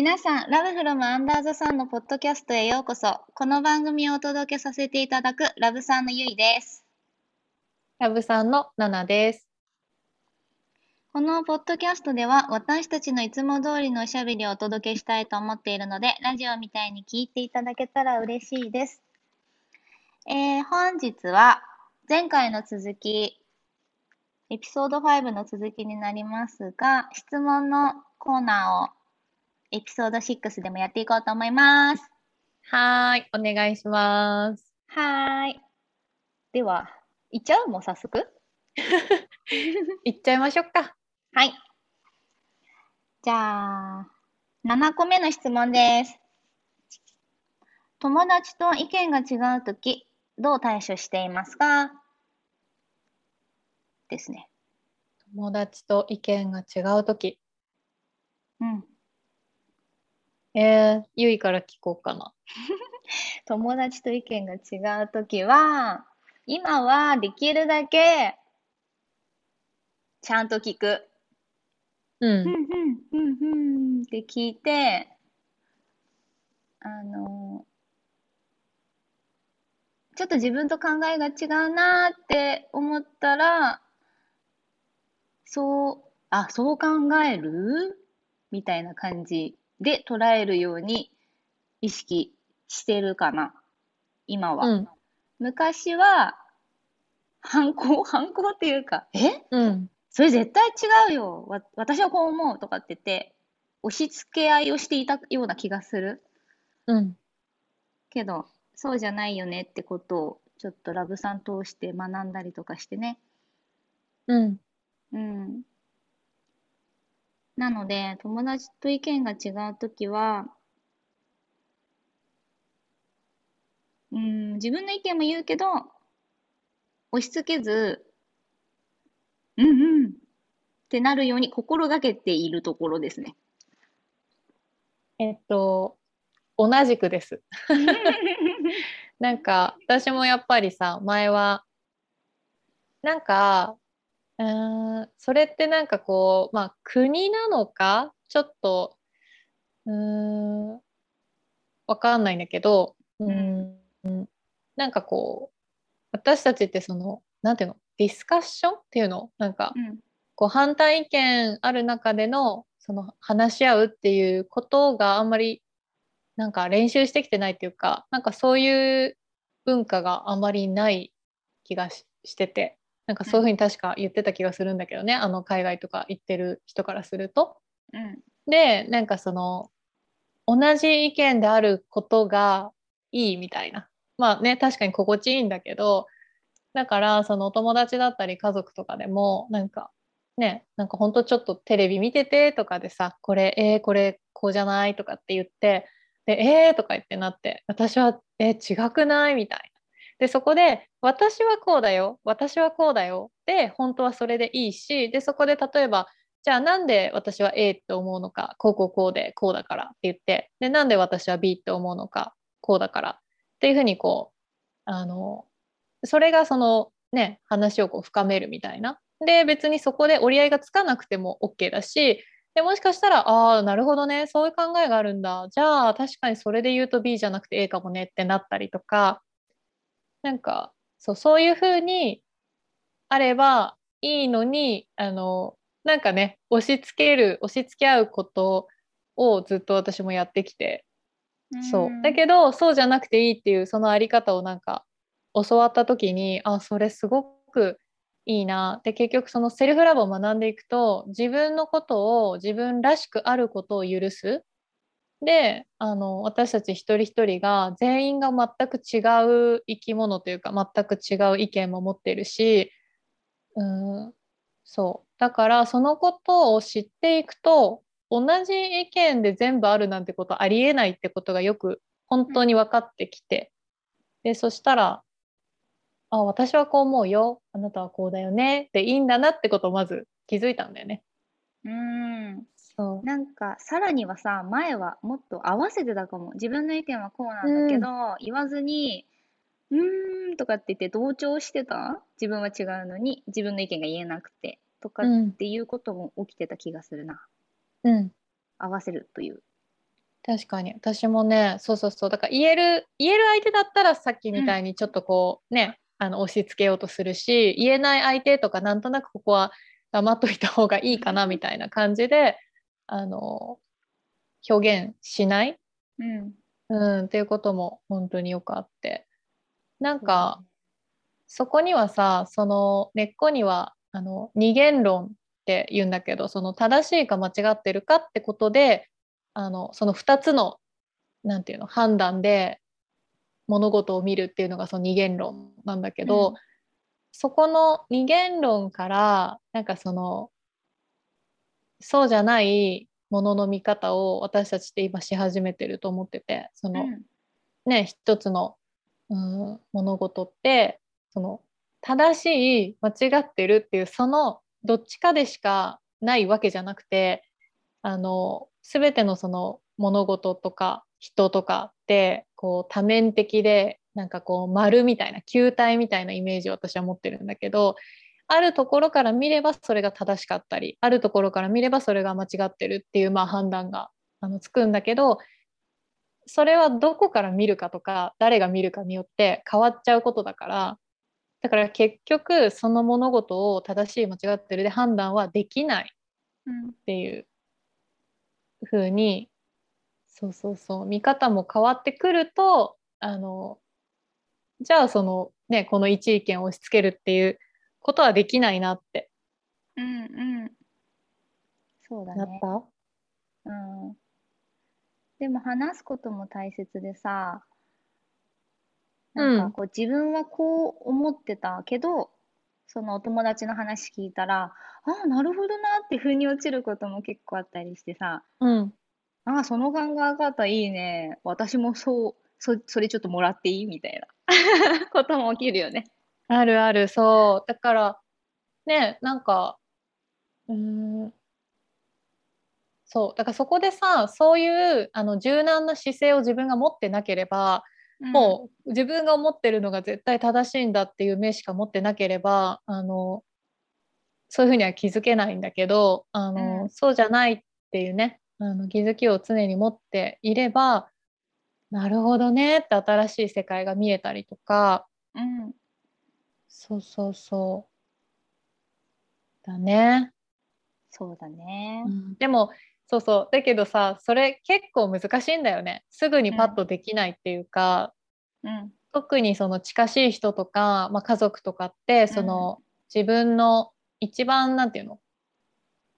皆さん、ラブフロムアンダーザさんのポッドキャストへようこそ。この番組をお届けさせていただくラブさんのゆいです。ラブさんのナナです。このポッドキャストでは私たちのいつも通りのおしゃべりをお届けしたいと思っているので、ラジオみたいに聞いていただけたら嬉しいです。えー、本日は前回の続き、エピソード5の続きになりますが、質問のコーナーをエピソード6でもやっていこうと思います。はーい、お願いします。はーい。では、いっちゃう？もう早速？いっちゃいましょうか。はい。じゃあ、7個目の質問です。友達と意見が違うとき、どう対処していますか？ですね。友達と意見が違うとき。うん。えー、ゆいから聞こうかな。友達と意見が違うときは、今はできるだけ、ちゃんと聞く。うんふんふん、ふんふんって聞いて、あの、ちょっと自分と考えが違うなって思ったら、そう、あ、そう考える？みたいな感じで捉えるように意識してるかな、今は。うん、昔は、反抗 反抗っていうか、え？うん、それ絶対違うよ。わ、私はこう思うとかって言って、押し付け合いをしていたような気がする。うん、けど、そうじゃないよねってことを、ちょっとラブさん通して学んだりとかしてね。うん、うん。なので、友達と意見が違うときは、うん、自分の意見も言うけど、押し付けず、うんうんってなるように心がけているところですね。えっと、同じくです。なんか、私もやっぱりさ、前は、なんか、うーん、それってなんかこう、まあ、国なのか、ちょっと、うーん、わかんないんだけど、うーん、なんかこう、私たちってその、なんていうの、ディスカッションっていうの？なんか、うん。こう反対意見ある中でのその話し合うっていうことがあんまりなんか練習してきてないっていうかなんかそういう文化があんまりない気がししててなんかそういうふうに確か言ってた気がするんだけどねあの海外とか行ってる人からすると。うんでなんかその同じ意見であることがいいみたいなまあね確かに心地いいんだけどだからそのお友達だったり家族とかでもなんかねなんかほんとちょっとテレビ見ててとかでさこれえー、これこうじゃないとかって言ってでえー、とか言ってなって私はえー、違くないみたいな。でそこで私はこうだよ私はこうだよで本当はそれでいいしでそこで例えばじゃあなんで私は A って思うのかこうこうこうでこうだからって言ってでなんで私は B って思うのかこうだからっていうふうにこうあのそれがそのね話をこう深めるみたいな。で別にそこで折り合いがつかなくても OK だしでもしかしたらああなるほどねそういう考えがあるんだ。じゃあ確かにそれで言うと B じゃなくて A かもねってなったりとかなんかそうそういうふうにあればいいのにあのなんかね押し付ける押し付け合うことをずっと私もやってきて。そう。だけどそうじゃなくていいっていうそのあり方をなんか教わった時にあそれすごくいいなで結局そのセルフラブを学んでいくと自分のことを自分らしくあることを許すであの私たち一人一人が全員が全く違う生き物というか全く違う意見も持ってるしうんそう。だからそのことを知っていくと同じ意見で全部あるなんてことありえないってことがよく本当に分かってきてでそしたらあ私はこう思うよ。あなたはこうだよね。でいいんだなってことをまず気づいたんだよね。うん。そう。なんかさらにはさ前はもっと合わせてたかも。自分の意見はこうなんだけど、言わずにうーんとかって言って同調してた？自分は違うのに自分の意見が言えなくてとかうんっていうことも起きてた気がするな。うん、合わせるという。確かに。私もねそうそうそう。だから言える言える相手だったらさっきみたいにちょっとこう、ねあの押し付けようとするし言えない相手とかなんとなくここは黙っといた方がいいかなみたいな感じであの表現しない、うん。うん、っていうことも本当によくあって。なんかそこにはさその根っこにはあの二元論って言うんだけどその正しいか間違ってるかってことであのその2つのなんていうの判断で物事を見るっていうのがその二元論なんだけど、うん。そこの二元論からなんかそのそうじゃないものの見方を私たちって今し始めてると思っててその、うん。ね一つの、うん、物事ってその正しい間違ってるっていうそのどっちかでしかないわけじゃなくてあの全てのその物事とか人とかってこう多面的でなんかこう丸みたいな球体みたいなイメージを私は持ってるんだけどあるところから見ればそれが正しかったりあるところから見ればそれが間違ってるっていうまあ判断があのつくんだけどそれはどこから見るかとか誰が見るかによって変わっちゃうことだからだから結局その物事を正しい間違ってるで判断はできないっていう風にそうそうそう見方も変わってくるとあのじゃあそのねこの一意見を押し付けるっていうことはできないなってうんうん。そうだね。なった、うん。でも話すことも大切でさ、なんうんかこう自分はこう思ってたけど、そのお友達の話聞いたら、ああ、なるほどなって腑に落ちることも結構あったりしてさ、うんああ、その考え方いいね。私もそう、そ、それちょっともらっていい？みたいな ことも起きるよね。あるある。そう。だからねなんかうーん。そう。だからそこでさそういうあの柔軟な姿勢を自分が持ってなければもう自分が思ってるのが絶対正しいんだっていう目しか持ってなければあのそういうふうには気づけないんだけどあの、うん。そうじゃないっていうねあの気づきを常に持っていればなるほどねって新しい世界が見えたりとかうん、うん、そうそうそう。だね、そうだね。うん。でもそうそう。だけどさそれ結構難しいんだよね。すぐにパッとできないっていうか、うん、特にその近しい人とか、まあ、家族とかってその、自分の一番なんていうの？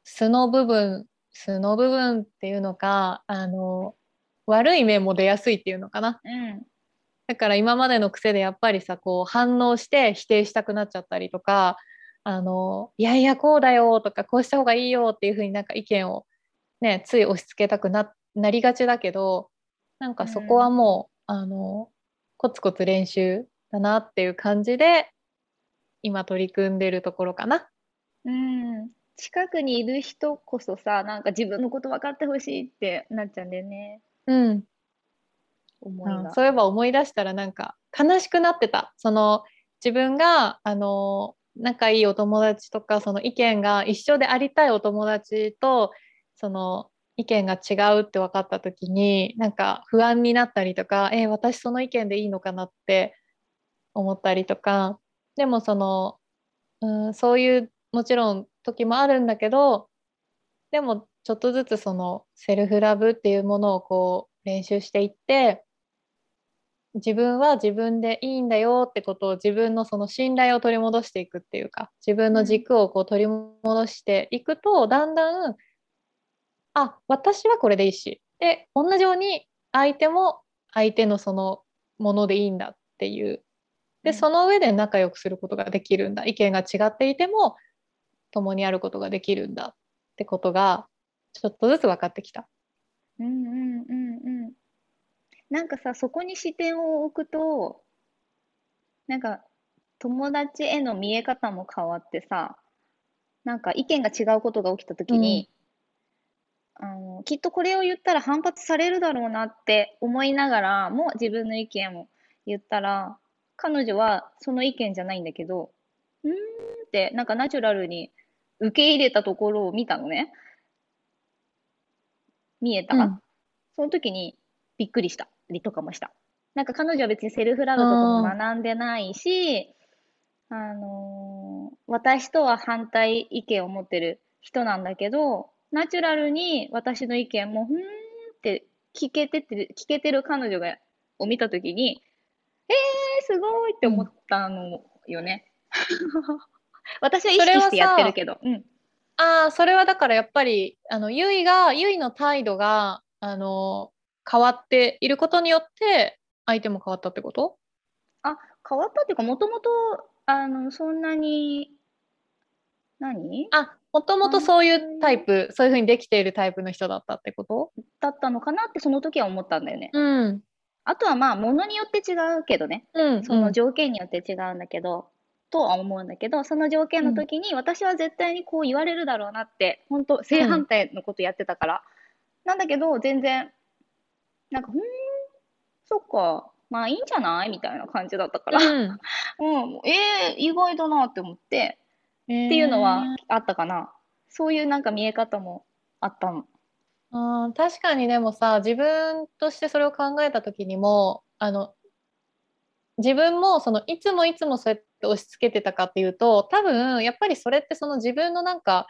素の部分素の部分っていうのかあの悪い面も出やすいっていうのかな。うん、だから今までの癖でやっぱりさこう反応して否定したくなっちゃったりとかあのいやいやこうだよとかこうした方がいいよっていうふうになんか意見をねつい押し付けたくななりがちだけどなんかそこはもう、あのコツコツ練習だなっていう感じで今取り組んでるところかな。うん。近くにいる人こそさ、なんか自分のこと分かってほしいってなっちゃうんだよね。うん、思いが。うんそういえば思い出したらなんか悲しくなってたその自分があの仲いいお友達とかその意見が一緒でありたいお友達とその意見が違うって分かった時になんか不安になったりとかえー私その意見でいいのかなって思ったりとかでもその、うん、そういうもちろん時もあるんだけどでもちょっとずつそのセルフラブっていうものをこう練習していって自分は自分でいいんだよってことを自分のその信頼を取り戻していくっていうか自分の軸をこう取り戻していくとだんだんあ私はこれでいいしで同じように相手も相手のそのものでいいんだっていううんでその上で仲良くすることができるんだ意見が違っていても共にあることができるんだってことがちょっとずつ分かってきた。うんうんうんうん。なんかさ、そこに視点を置くと、なんか友達への見え方も変わってさ、なんか意見が違うことが起きたときに、あの、きっとこれを言ったら反発されるだろうなって思いながらも自分の意見を言ったら、彼女はその意見じゃないんだけど、うーんってなんかナチュラルに受け入れたところを見たのね。見えた、うん。その時にびっくりしたりとかもした。なんか彼女は別にセルフラブとかも学んでないし、あのー私とは反対意見を持ってる人なんだけど、ナチュラルに私の意見も、ふーんって聞けてて、聞けてる彼女が、を見たときに、えー、すごいって思ったのよね。私は意識してやってるけど。うん。ああ、それはだからやっぱり、あの、ゆいが、ゆいの態度が、あの、変わっていることによって、相手も変わったってこと？あ、変わったっていうか、もともと、あの、そんなに、何？あ、もともとそういうタイプ、そういうふうにできているタイプの人だったってこと？だったのかなってその時は思ったんだよね。うん。あとはまあ、ものによって違うけどね。うん。その条件によって違うんだけど、とは思うんだけど、その条件の時に私は絶対にこう言われるだろうなって、本当正反対のことやってたから。なんだけど、全然、なんか、ふーん、そっか、まあいいんじゃない？みたいな感じだったから。うん。うん、えー、意外だなって思って、っっていうのはあったかな。そういうなんか見え方もあったの。あー確かにでもさ自分としてそれを考えた時にもあの自分もそのいつもいつもそうやって押し付けてたかっていうと多分やっぱりそれってその自分のなんか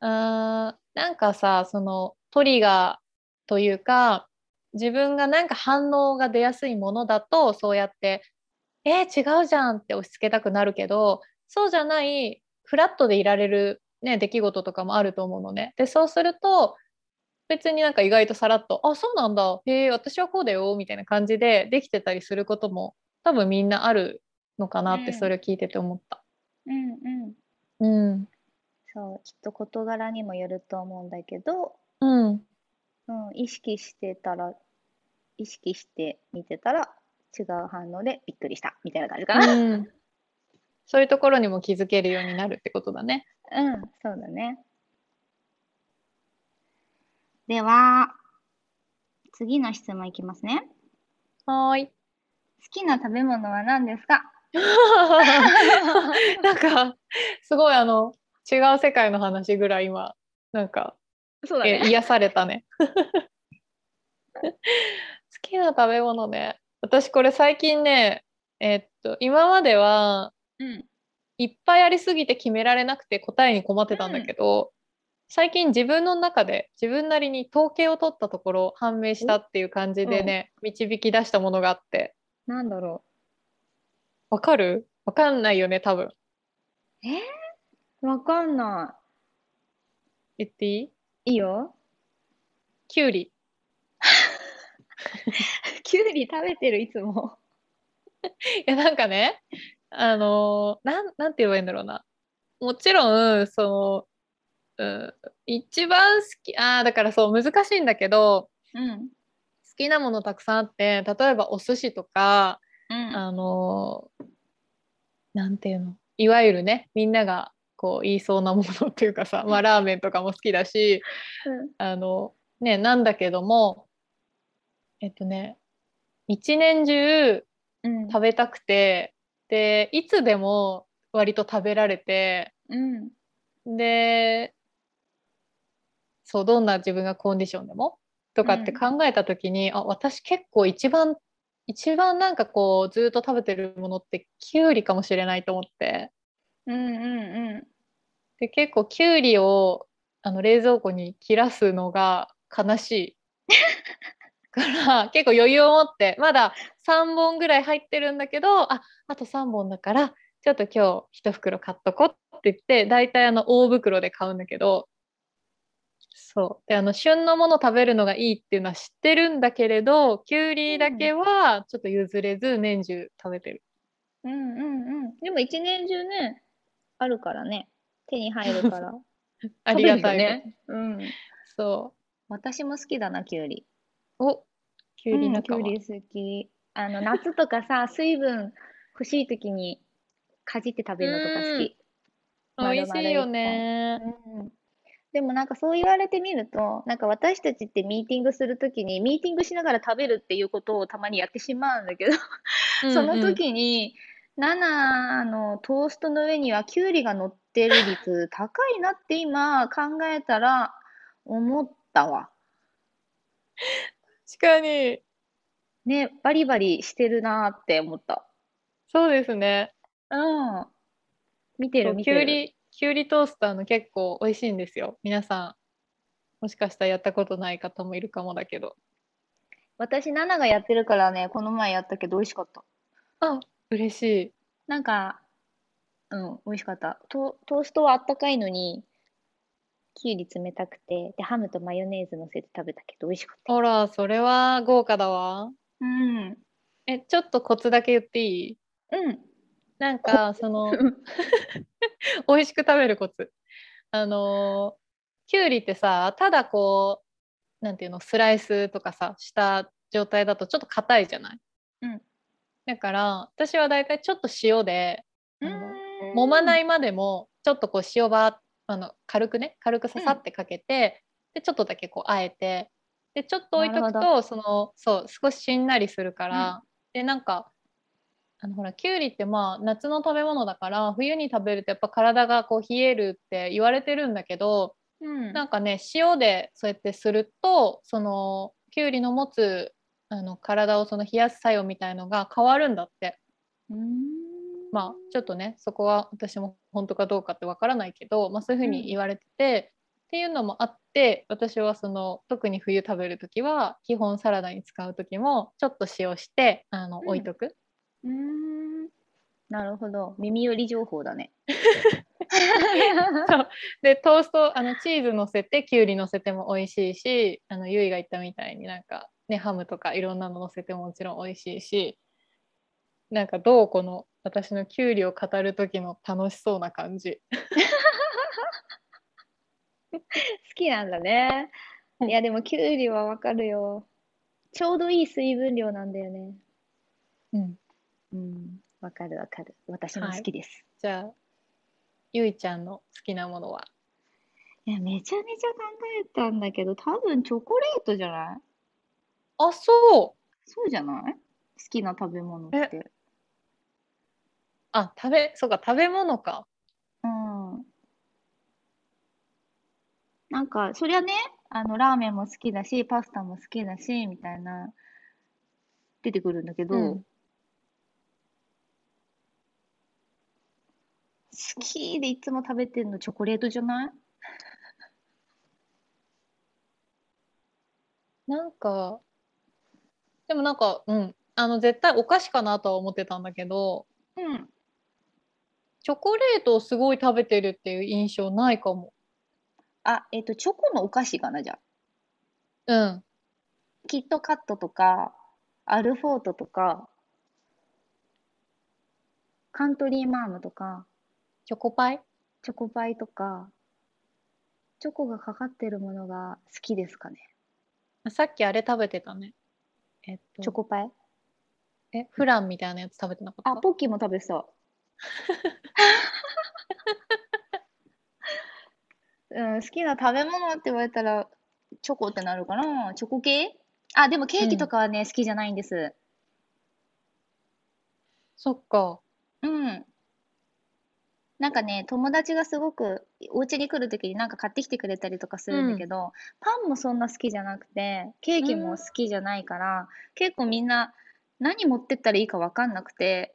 あーなんかさそのトリガーというか自分がなんか反応が出やすいものだとそうやって「えー、違うじゃん」って押し付けたくなるけどそうじゃないフラットでいられる、ね、出来事とかもあると思うのね。でそうすると別になんか意外とさらっと「あそうなんだへえ私はこうだよ」みたいな感じでできてたりすることも多分みんなあるのかなってうんそれ聞いてて思った。うんうん。うんそう、きっと事柄にもよると思うんだけど、うんうん、意識してたら、意識して見てたら違う反応でびっくりしたみたいな感じかな。うん、そういうところにも気づけるようになるってことだね。うん、そうだね。では、次の質問いきますね。はーい。好きな食べ物は何ですか？なんかすごいあの違う世界の話ぐらい今なんかそうだね。え癒されたね。好きな食べ物ね。私これ最近ね、えっと、今まではうん。いっぱいありすぎて決められなくて答えに困ってたんだけど、最近自分の中で自分なりに統計を取ったところ判明したっていう感じでね、導き出したものがあって。なんだろわかる？わかんないよね、多分。う。わかんな言っていい？い。いいよ。きゅうり。きゅうり食べてる、いつも。いや、なんかね、あのーなん、なんて言えばいいんだろうな。もちろん、その、うん、一番好き、ああ、だからそう、難しいんだけど、うん。好きなものたくさんあって、例えばお寿司とか、うん。あのーなんていうの、いわゆるね、みんながこう言いそうなものっていうかさ、まあ、ラーメンとかも好きだし、あの、ね、なんだけども、えっとね、一年中うん。食べたくて、で、いつでも割と食べられて、うん。で、そう、どんな自分がコンディションでもとかって考えた時に、あ、私結構一番、一番なんかこう、ずっと食べてるものってキュウリかもしれないと思って、うんうんうん。で、結構キュウリをあの冷蔵庫に切らすのが悲しい。から結構余裕を持ってまだ3本ぐらい入ってるんだけどああと3本だからちょっと今日1袋買っとこうって言って大体あの大袋で買うんだけどそうであの旬のもの食べるのがいいっていうのは知ってるんだけれどきゅうりだけはちょっと譲れず年中食べてる。うんうんうん。でも一年中ね、あるからね。手に入るから。ありがたいね。うん。そ私も好きだな、きゅうり。うおきゅうりうん、きゅうり好き。あの、夏とかさ、水分欲しい時にかじって食べるのとか好き。美味しいよね。うんでもなんかそう言われてみると、なんか私たちってミーティングするときに、ミーティングしながら食べるっていうことをたまにやってしまうんだけど、その時に、7のトーストの上にはきゅうりが乗ってる率高いなって今考えたら思ったわ。かに。ね、バリバリしてるなーって思った。そうですね。うん。見てる見てる。きゅうり、きゅうりトースターの結構美味しいんですよ。皆さん、もしかしたらやったことない方もいるかもだけど。私、ナナがやってるからね、この前やったけど美味しかった。あ、嬉しい。なんか、うん、美味しかった。ト、トーストはあったかいのに、きゅうり冷たくて、で、ハムとマヨネーズ乗せて食べたけど美味しかった。ほら、それは豪華だわ。うん。え、ちょっとコツだけ言っていい？うん。なんか、その、美味しく食べるコツ。あのー、きゅうりってさ、ただこう、なんていうの、スライスとかさ、した状態だとちょっと硬いじゃない？うん。だから、私はだいたいちょっと塩で、揉まないいまでも、ちょっとこう塩ば、あの、軽くね、軽くささってかけて、で、ちょっとだけこう、あえて、で、ちょっと置いとくと、その、そう、少ししんなりするから、で、なんか、あのほらきゅうりってまあ夏の食べ物だから冬に食べるとやっぱ体がこう冷えるって言われてるんだけどうん。なんかね塩でそうやってするとそのきゅうりの持つあの体をその冷やす作用みたいのが変わるんだってうーん。まあちょっとねそこは私も本当かどうかってわからないけど、まあ、そういうふうに言われてて、っていうのもあって私はその特に冬食べる時は基本サラダに使う時もちょっと塩してあのうん置いとく。うーん。なるほど。耳寄り情報だね。そうでトーストあのチーズ乗せてきゅうり乗せても美味しいしあのゆいが言ったみたいになんかねハムとかいろんなの乗せてももちろん美味しいしなんかどうこの私のきゅうりを語る時の楽しそうな感じ 好きなんだね。うんいや、でも、きゅうりはわかるよ。ちょうどいい水分量なんだよね。うんうん。わかるわかる。私も好きです。じゃあゆいちゃんの好きなものは？いや、めちゃめちゃ考えたんだけど、多分チョコレートじゃない？あそう。そうじゃない？好きな食べ物って。あ食べそうか食べ物か。うん。なんか、そりゃね、あの、ラーメンも好きだし、パスタも好きだし、みたいな、出てくるんだけど、うん。好きでいつも食べてるのチョコレートじゃない？なんかでもなんかうんあの絶対お菓子かなとは思ってたんだけどうん。チョコレートをすごい食べてるっていう印象ないかもあ、えっと、チョコのお菓子かな、じゃあ。うんキットカットとか、アルフォートとか、カントリーマームとか、チョコパイ？チョコパイとか、チョコがかかってるものが好きですかね。さっきあれ食べてたね。えっと、チョコパイ？え、フランみたいなやつ食べてなかった？あ、ポッキーも食べてた。うん、好きな食べ物って言われたら、チョコってなるかな？チョコ系？あ、でもケーキとかはね、好きじゃないんです。そっか。うん。なんかね、友達がすごくお家に来るときになんか買ってきてくれたりとかするんだけど、パンもそんな好きじゃなくて、ケーキも好きじゃないから、結構みんな何持ってったらいいかわかんなくて、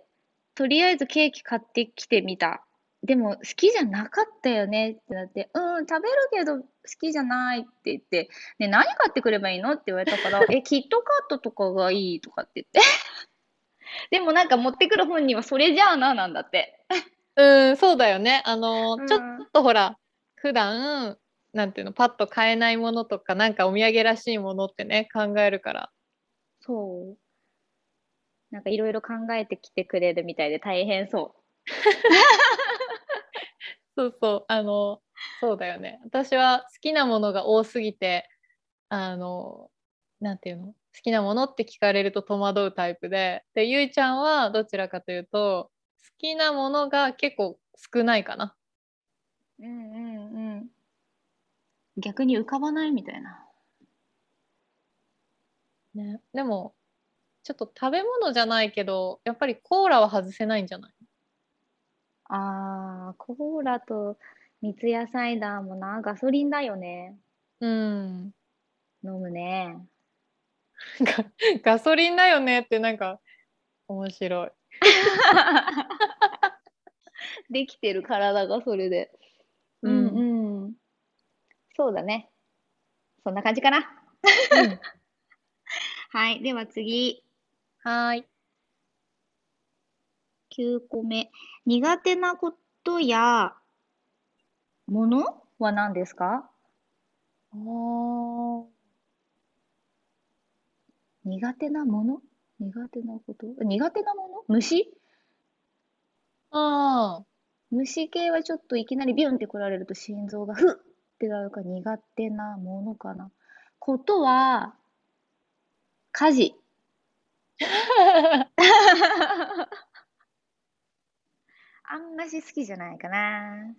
とりあえずケーキ買ってきてみた。でも好きじゃなかったよねってなって、うん、食べるけど好きじゃないって言って、ね、何買ってくればいいのって言われたから、え、キットカットとかがいいとかって言って。でもなんか持ってくる本人はそれじゃあな、なんだって。うん、そうだよね。あの、うんちょっとほら、普段、なんていうの、パッと買えないものとか、なんかお土産らしいものってね、考えるから。そう。なんかいろいろ考えてきてくれるみたいで大変そそうそう、あの、そうだよね。私は好きなものが多すぎて、あの、なんていうの好きなものって聞かれると戸惑うタイプで、で、ゆいちゃんはどちらかというと、好きなものが結構少ないかな。う。うんうんうん。逆に浮かばないみたいな。ね、でも、ちょっと食べ物じゃないけど、やっぱりコーラは外せないんじゃない？あー、コーラと三ツ矢サイダーもな、ガソリンだよね。うん。飲むね。ガガソリンだよねってなんか面白い。できてる体がそれで。ううんんうん。そうだね。そんな感じかな。うんはい。では次。はーい。9個目。苦手なことやものは何ですか？おー苦手なもの？苦手なこと？苦手なもの虫？あ虫系はちょっといきなりビュンって来られると心臓がふっってなるから苦手なものかな。ことは、家事。ー あんまし好きじゃないかな。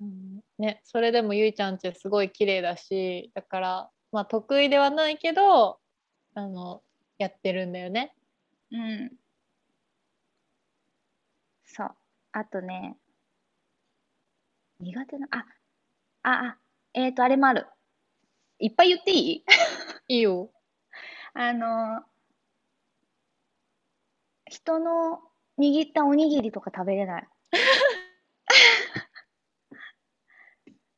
うんね、それでもゆいちゃんちすごい綺麗だしだからまあ得意ではないけどあのやってるんだよね。うん。そう。あとね、苦手な、あ、あ、あ、えっと、あれもある。いっぱい言っていい？いいよ。あの、人の握ったおにぎりとか食べれない。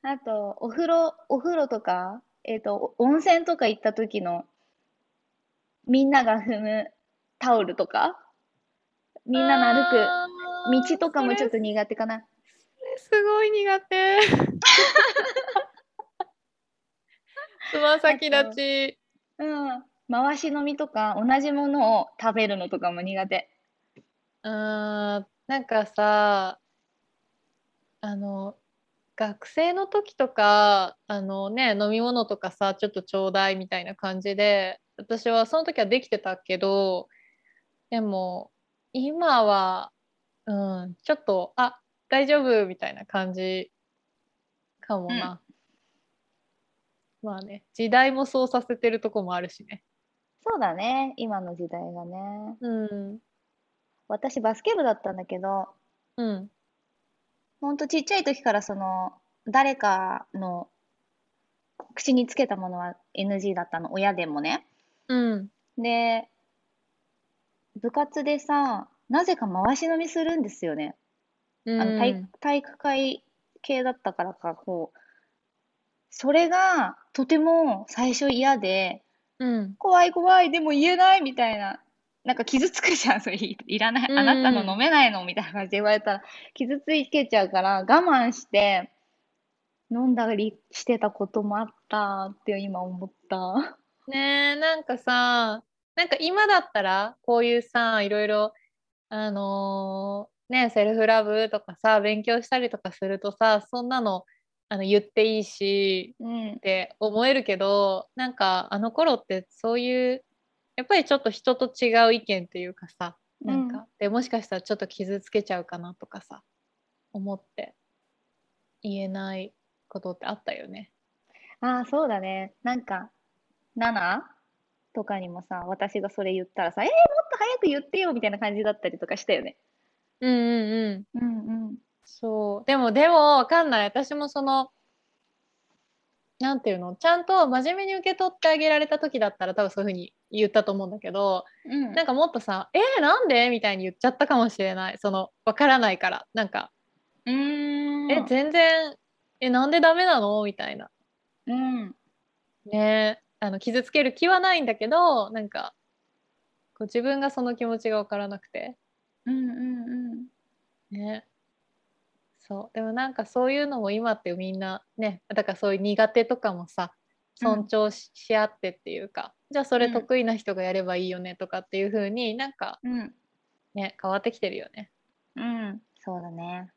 あと、お風呂、お風呂とか、えっと、温泉とか行った時の、みんなが踏むタオルとか、みんなの歩く道とかもちょっと苦手かな。すごい苦手。つま先立ち。うん。回し飲みとか、同じものを食べるのとかも苦手。あーなんかさあの学生の時とかあのね飲み物とかさちょっとちょうだいみたいな感じで私はその時はできてたけどでも今はうんちょっとあ大丈夫みたいな感じかもな、まあね時代もそうさせてるとこもあるしね。そうだね、今の時代がね。うん。私、バスケ部だったんだけど、うん。ほんとちっちゃい時からその、誰かの口につけたものは NG だったの、親でもね。うん。で、部活でさ、なぜか回し飲みするんですよね。うあの体ん体育会系だったからか、こう、それがとても最初嫌で、うん怖い怖い、でも言えないみたいな。なんか傷つくじゃん、それいいらない。あなたの飲めないの？みたいな感じで言われたら、傷つけちゃうから我慢して飲んだりしてたこともあったって今思った。ねえなんかさなんか今だったらこういうさいろいろあのーねセルフラブとかさ勉強したりとかするとさそんなのあの言っていいしうんっ。て思えるけどなんかあの頃ってそういうやっぱりちょっと人と違う意見っていうかさなんか、でもしかしたらちょっと傷つけちゃうかなとかさ思って言えないことってあったよね。ああ、そうだね。なんか、7とかにもさ、私がそれ言ったらさ、えー、もっと早く言ってよみたいな感じだったりとかしたよね。うんうんうんうんうん。そう。でも、でも、わかんない。私もその、なんていうの、ちゃんと真面目に受け取ってあげられた時だったら、多分そういうふうに言ったと思うんだけど、うんなんかもっとさ、えー、なんで？みたいに言っちゃったかもしれない。その、わからないから。なんか、うーん。え、全然、え、なんでダメなの？みたいな。うん。ねあの、傷つける気はないんだけど、なんか、こう自分がその気持ちがわからなくて。うんうんうん。ね。そう。でもなんかそういうのも今ってみんなね、だからそういう苦手とかもさ、尊重し,、し合ってっていうか、じゃあそれ得意な人がやればいいよねとかっていう風になんかうん。ね、変わってきてるよね。うん。そうだね。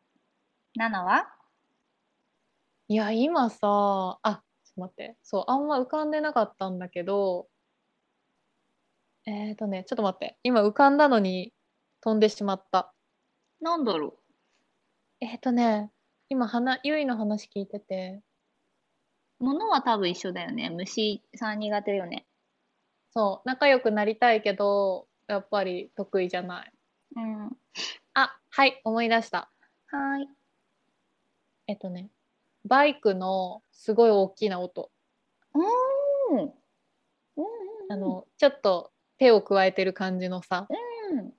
7は？いや、今さ、あ、待って。そう、あんま浮かんでなかったんだけど、えーとね、ちょっと待って。今浮かんだのに飛んでしまった。なんだろえーとね、今、花、ゆいの話聞いてて、う。ものは多分一緒だよね。虫さん苦手だよね。そう、仲良くなりたいけど、やっぱり得意じゃない。うん。はあ、はい、思い出した。ーい。えっとね、バイクのすごい大きな音。うーん。あのちょっと手を加えてる感じのさ。うん。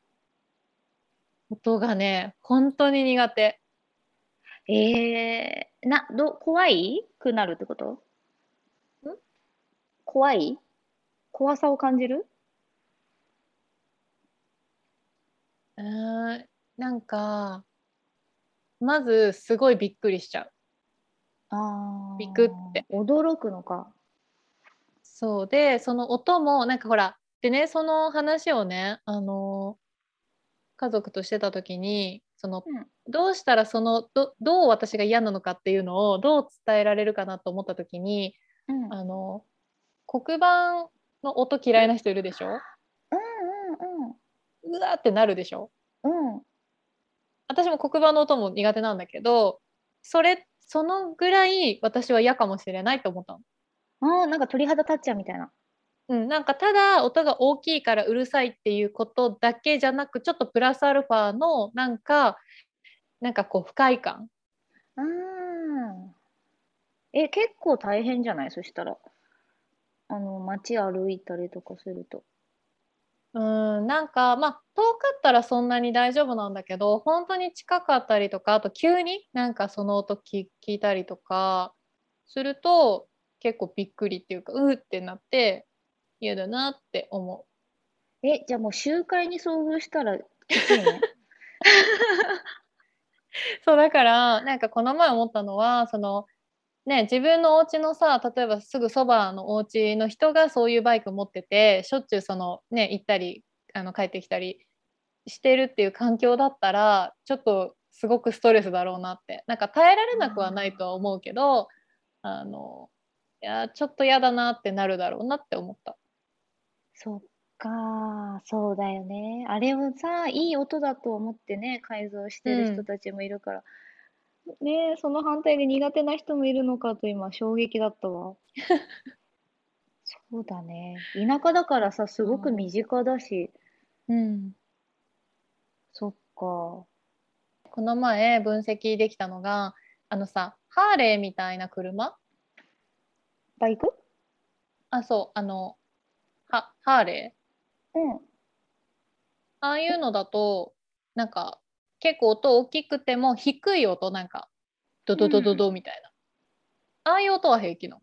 音がね本当に苦手。えー、な、ど、怖い？くなるってこと？ん？怖い？怖さを感じる？うーんなんかまずすごいびっくりしちゃうあビクってー驚くのか。そうでその音もなんかほらでねその話をねあの家族としてた時にそのうん。どうしたらそのどどう私が嫌なのかっていうのをどう伝えられるかなと思った時にうん。うんあの黒板の音嫌いな人いるでしょ？うんうわーってなるでしょ？うん。うん。私も黒板の音も苦手なんだけどそれそのぐらい私は嫌かもしれないと思ったの。ああ、なんか鳥肌立っちゃうみたいな。うん、なんかただ音が大きいからうるさいっていうことだけじゃなくちょっとプラスアルファのなんかなんかこう不快感ああ。え、結構大変じゃない？そしたら。あの、街歩いたりとかすると。うんなんかまあ遠かったらそんなに大丈夫なんだけど本当に近かったりとかあと急になんかその音聞聞いたりとかすると結構びっくりっていうかうーってなって嫌だなって思う。え、じゃあもう集会に遭遇したらきついね？そうだからなんかこの前思ったのはそのね自分のお家のさ例えばすぐそばのお家の人がそういうバイク持っててしょっちゅうそのね行ったりあの帰ってきたりしてるっていう環境だったらちょっとすごくストレスだろうなってなんか耐えられなくはないとは思うけどあのいやちょっと嫌だなってなるだろうなって思った。そっか、そうだよね。あれをさ、いい音だと思ってね、改造してる人たちもいるから。ねえ、その反対で苦手な人もいるのかと今衝撃だったわ。そうだね。田舎だからさ、すごく身近だし、うんそっか。この前分析できたのがあのさハーレーみたいな車？バイク？あ、そう、あの、は、ハーレー？うん。ああいうのだと、なんか、結構音大きくても、低い音、なんか、ドドドドドみたいな。ああいう音は平気なの。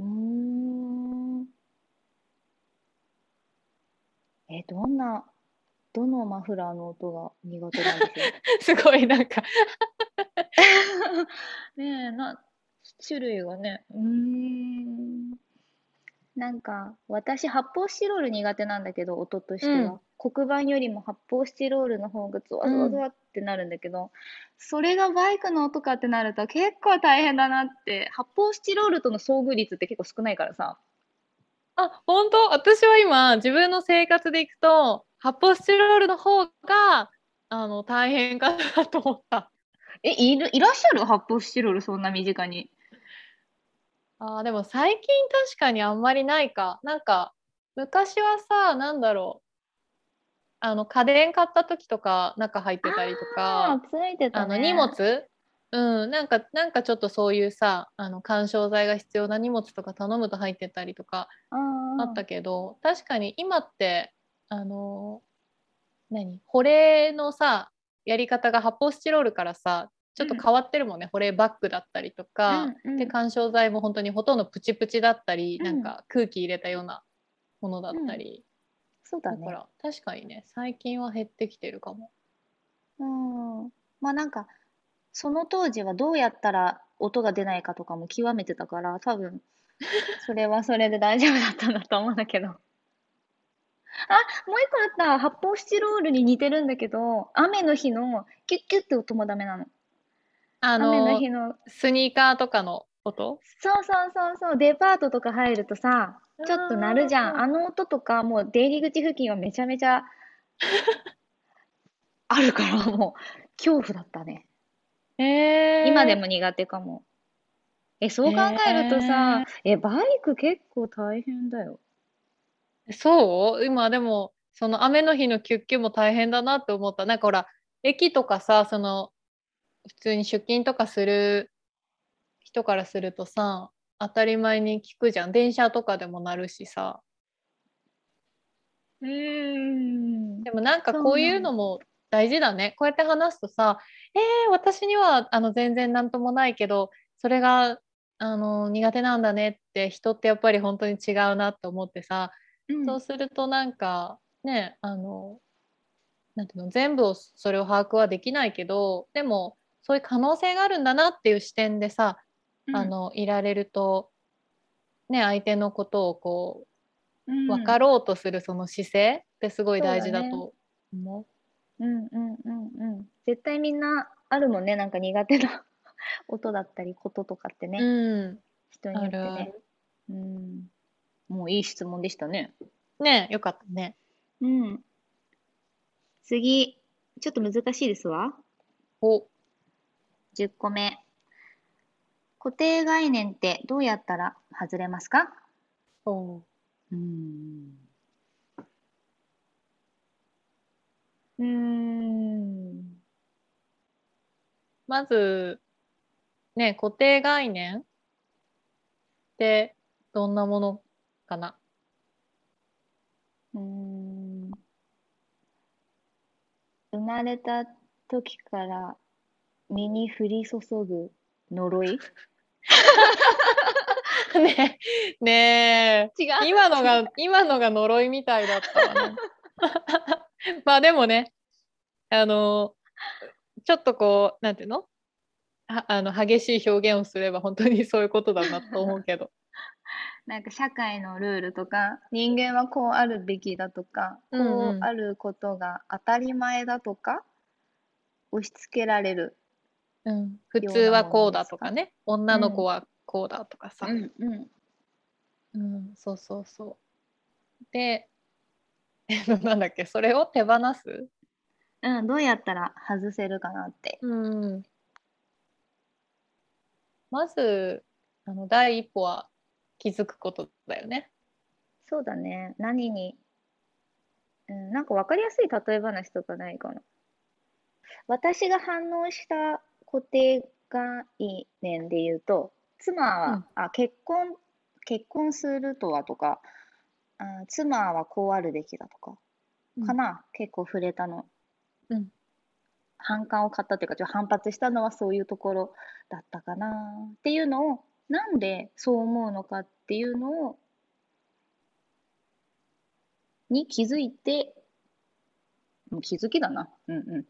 うーん。え、どんな、どのマフラーの音が苦手なんですよ。すごい、なんか、ねえ、な、種類がね、うーん。なんか、私、発泡スチロール苦手なんだけど、音としては。黒板よりも発泡スチロールの方がゾワゾワゾワってなるんだけど、それがバイクの音かってなると結構大変だなって、発泡スチロールとの遭遇率って結構少ないからさ。あ、本当？私は今、自分の生活でいくと、発泡スチロールの方が、あの、大変かなと思った。え、いる、いらっしゃる？発泡スチロールそんな身近に。あーでも最近確かにあんまりないか。なんか昔はさ、なんだろう。あの家電買った時とか中入ってたりとか、ついてたね。あの荷物、うん、なんかなんかちょっとそういうさ、あの緩衝材が必要な荷物とか頼むと入ってたりとかあったけど、確かに今ってあの何？保冷のさやり方が発泡スチロールからさちょっと変わってるもんね、保冷バッグだったりとか、うんうんで緩衝材も本当にほとんどプチプチだったり、うんなんか空気入れたようなものだったり、そうだね。だから確かにね最近は減ってきてるかも。うん。まあなんか、その当時はどうやったら音が出ないかとかも極めてたから、多分、それはそれで大丈夫だったんだと思うんだけど。あ、もう一個あった。発泡スチロールに似てるんだけど、雨の日のキュッキュッって音もダメなの。あ雨のの日の、スニーカーとかの音？そうそうそうそう、デパートとか入るとさ、ちょっと鳴るじゃん。あの音とか、もう出入り口付近はめちゃめちゃ あるから、もう恐怖だったね。えー、今でも苦手かも。え、そう考えるとさ、え、バイク結構大変だよ。そう？今でもその雨の日のキュッキュも大変だなって思ったなんかほら駅とかさその普通に出勤とかする人からするとさ当たり前に聞くじゃん電車とかでもなるしさうーん。でもなんかこういうのも大事だね。こうやって話すとさ、えー、私にはあの全然なんともないけど、それがあの苦手なんだねって人ってやっぱり本当に違うなって思ってさ、うんそうするとなんかね、あの、なんていうの、全部をそれを把握はできないけど、でもそういう可能性があるんだなっていう視点でさ、うんあのいられると、ね、相手のことをこううん分かろうとするその姿勢ってすごい大事だそうだと思うんうんうんうん。絶対みんなあるもんね、なんか苦手な音だったりこととかってう。ね、うん、人によってね。うん。もういい質問でしたね。ねよかったね。うん。次、ちょっと難しいですわ。お、10個目。固定概念ってどうやったら外れますか？おうーん。うーん。まず、ね、固定概念ってどんなものかな？うーん生まれた時から身に降り注ぐ呪い？ねね違え、今のが、今のが呪いみたいだったわね。まあでもね、あの、ちょっとこう、なんていうの？ああの激しい表現をすれば本当にそういうことだなと思うけど。なんか社会のルールとか人間はこうあるべきだとか、うんうんこうあることが当たり前だとか押し付けられる。うん、普通はこうだとかね、女の子はこうだとかさ。うんうん。うん、そうそうそう。で、えっとなんだっけ、それを手放す？うん、どうやったら外せるかなって。うん。まず、あの、第一歩は気づくことだよね。そうだね。何に、うん、なんか分かりやすい例え話とかないかな。私が反応した固定概念で言うと、妻は、うんあ、結婚、結婚するとはとか、あ、妻はこうあるべきだとか、かな、結構触れたの。うん反感を買ったっていうか、ちょっと反発したのはそういうところだったかなっていうのを、なんでそう思うのかっていうのを、に気づいて、気づきだな。うんうん。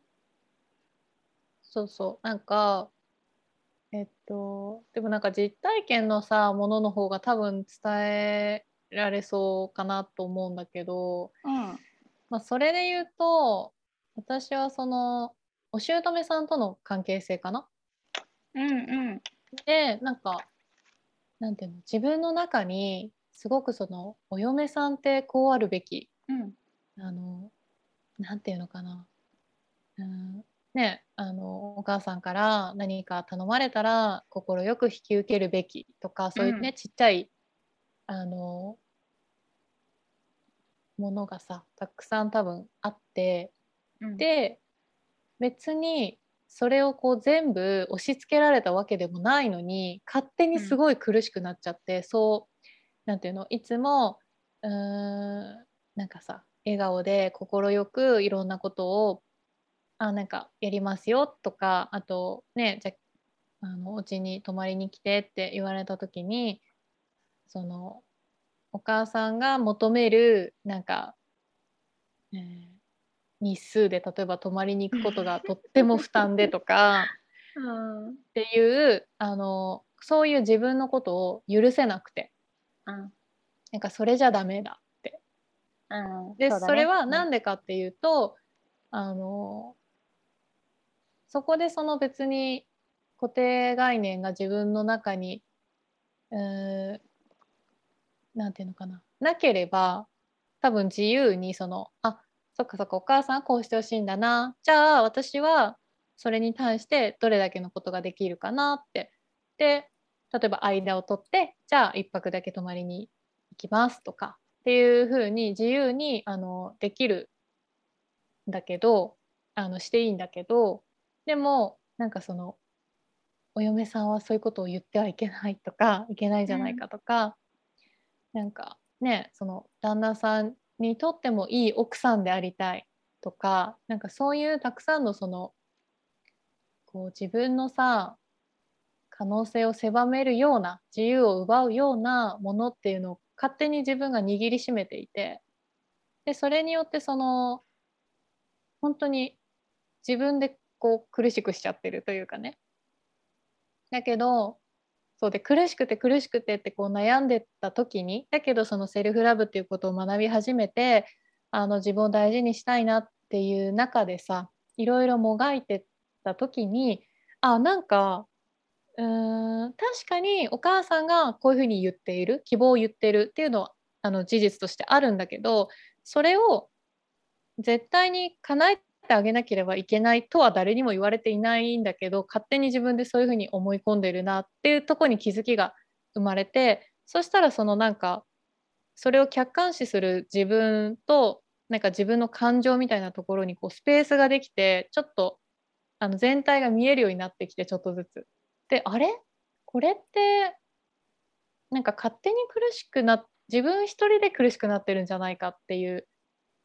そうそう。なんか、えっと、でもなんか実体験のさ、ものの方が多分伝えられそうかなと思うんだけど、うん。まあ、それで言うと、私はその、お姑さんとの関係性かなうんうん。で、なんか、なんていうの、自分の中に、すごくその、お嫁さんってこうあるべき、うん。あの、なんていうのかな。うん、ね、あの、お母さんから何か頼まれたら、快く引き受けるべきとか、そういうね、うんちっちゃい、あの、ものがさ、たくさん多分あって、うん、で別にそれをこう全部押し付けられたわけでもないのに勝手にすごい苦しくなっちゃって、そうなんていうのいつもうーんなんかさ笑顔で快くいろんなことをあなんかやりますよとかあとねじゃあのお家に泊まりに来てって言われた時にそのお母さんが求めるなんか、えー日数で例えば泊まりに行くことがとっても負担でとか うん。っていうあのそういう自分のことを許せなくてうん。なんかそれじゃダメだってうん。でそ,、ねれは何でかっていうとあのそこでその別に固定概念が自分の中にうーんなんていうのかな。なければ多分自由にそのあそっかそっかお母さんはこうしてほしいんだな。じゃあ私はそれに対してどれだけのことができるかなって。で例えば間を取ってじゃあ1泊だけ泊まりに行きますとかっていうふうに自由にあのできるんだけどあのしていいんだけどでもなんかそのお嫁さんはそういうことを言ってはいけないとか いけないんじゃないかとか、なんかねその旦那さんにとってもいい奥さんでありたいとかなんかそういうたくさんのそのこう自分のさ可能性を狭めるような自由を奪うようなものっていうのを勝手に自分が握りしめていてでそれによってその本当に自分でこう苦しくしちゃってるというかね。だけどそうで苦しくて苦しくてってこう悩んでた時にだけどそのセルフラブっていうことを学び始めてあの自分を大事にしたいなっていう中でさいろいろもがいてた時にあなんかうーん確かにお母さんがこういうふうに言っている希望を言ってるっていうのはあの事実としてあるんだけどそれを絶対に叶えてあげなければいけないとは誰にも言われていないんだけど勝手に自分でそういうふうに思い込んでるなっていうとこに気づきが生まれてそしたらそのなんかそれを客観視する自分となんか自分の感情みたいなところにこうスペースができてちょっとあの全体が見えるようになってきてちょっとずつ。であれ？これってなんか勝手に苦しくな自分一人で苦しくなってるんじゃないかっていう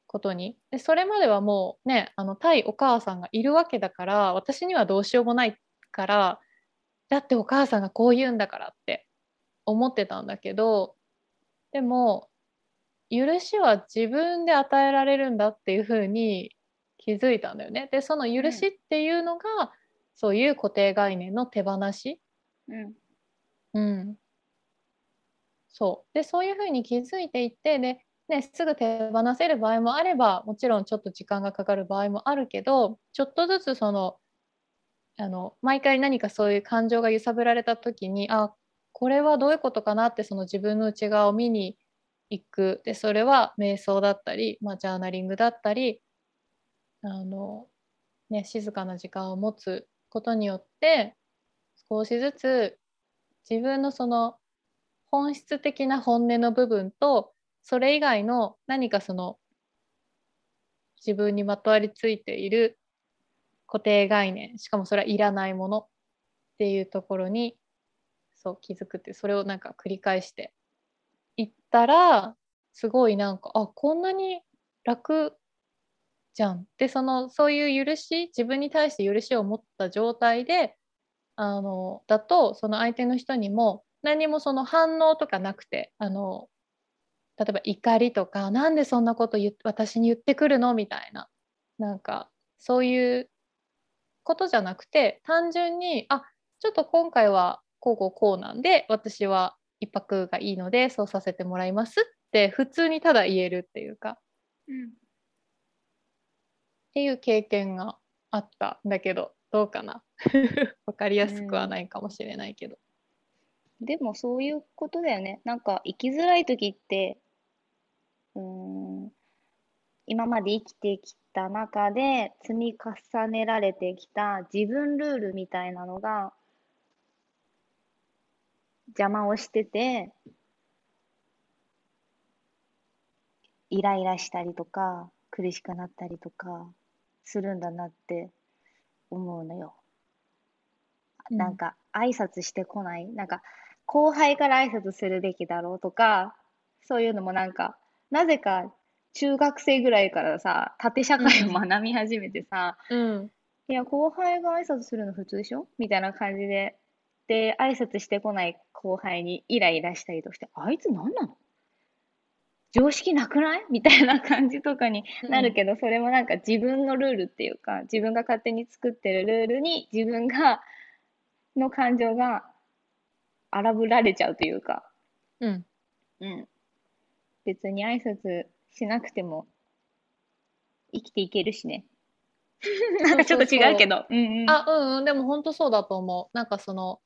ことにでそれまではもうねあの対お母さんがいるわけだから私にはどうしようもないからだってお母さんがこう言うんだからって思ってたんだけどでも許しは自分で与えられるんだっていうふうに気づいたんだよね。でその許しっていうのが、そういう固定概念の手放し。うんうん、そうでそういうふうに気づいていってで、ね、すぐ手放せる場合もあればもちろんちょっと時間がかかる場合もあるけどちょっとずつそのあの毎回何かそういう感情が揺さぶられた時にあこれはどういうことかなってその自分の内側を見に行く。でそれは瞑想だったり、まあ、ジャーナリングだったりあの、ね、静かな時間を持つことによって少しずつ自分のその本質的な本音の部分とそれ以外の何かその自分にまとわりついている固定概念しかもそれはいらないものっていうところにそう気づくってそれをなんか繰り返していったらすごいなんかあこんなに楽じゃん。でそのそういう許し自分に対して許しを持った状態であのだとその相手の人にも何もその反応とかなくてあの例えば怒りとかなんでそんなこと言私に言ってくるの？みたいな。なんかそういうことじゃなくて単純にあちょっと今回はこうこうこうなんで私は一泊がいいのでそうさせてもらいますって普通にただ言えるっていうか、うん、っていう経験があったんだけどどうかな。分かりやすくはないかもしれないけど。でもそういうことだよね。なんか生きづらい時って、うーん、今まで生きてきた中で積み重ねられてきた自分ルールみたいなのが邪魔をしてて、イライラしたりとか苦しくなったりとかするんだなって思うのよ。うん。なんか挨拶してこない。なんか後輩から挨拶するべきだろうとかそういうのもなんかなぜか中学生ぐらいからさ縦社会を学び始めてさ、うん。いや後輩が挨拶するの普通でしょ？みたいな感じで。で挨拶してこない後輩にイライラしたりとかしてあいつ何なの？常識なくない？みたいな感じとかになるけど、それもなんか自分のルールっていうか自分が勝手に作ってるルールに自分がの感情が荒ぶられちゃうというか、うん。うん、別に挨拶しなくても生きていけるしね。なんかちょっと違うけど。うんうん。あうんうんでも本当そうだと思うなんかその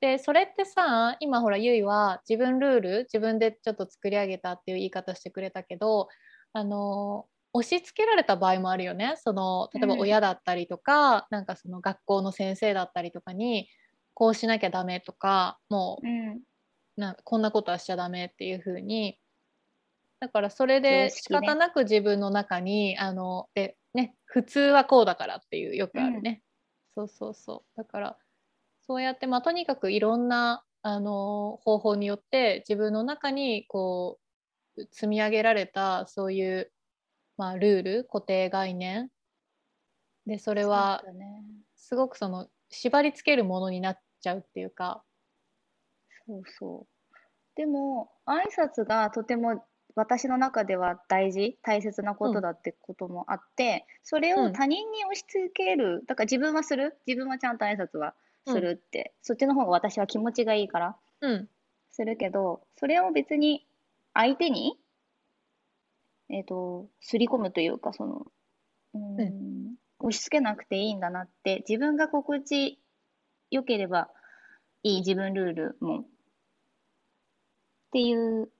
でそれってさ今ほらゆいは自分ルール自分でちょっと作り上げたっていう言い方してくれたけどあの押し付けられた場合もあるよねその例えばうん親だったりとか、なんかその学校の先生だったりとかにこうしなきゃダメとかもうん。うなんかこんなことはしちゃダメっていう風にだからそれで仕方なく自分の中に、あのでね普通はこうだからっていうよくあるね、そうそうそう。だからそうやって、まあ、とにかくいろんなあの方法によって自分の中にこ積み上げられたそういう、まあ、ルール固定概念。でそれはすごくその縛り付けるものになっちゃうっていうか、そうそう。でも、挨拶がとても私の中では大事、大切なことだってこともあって、それうん。を他人に押し付ける、だから自分はする、自分はちゃんと挨拶はするって、そっちの方が私は気持ちがいいからうん。するけど、それを別に相手に、えっと、すり込むというか、その、うーん、押し付けなくていいんだなって、自分が心地よければいい自分ルールも、っていう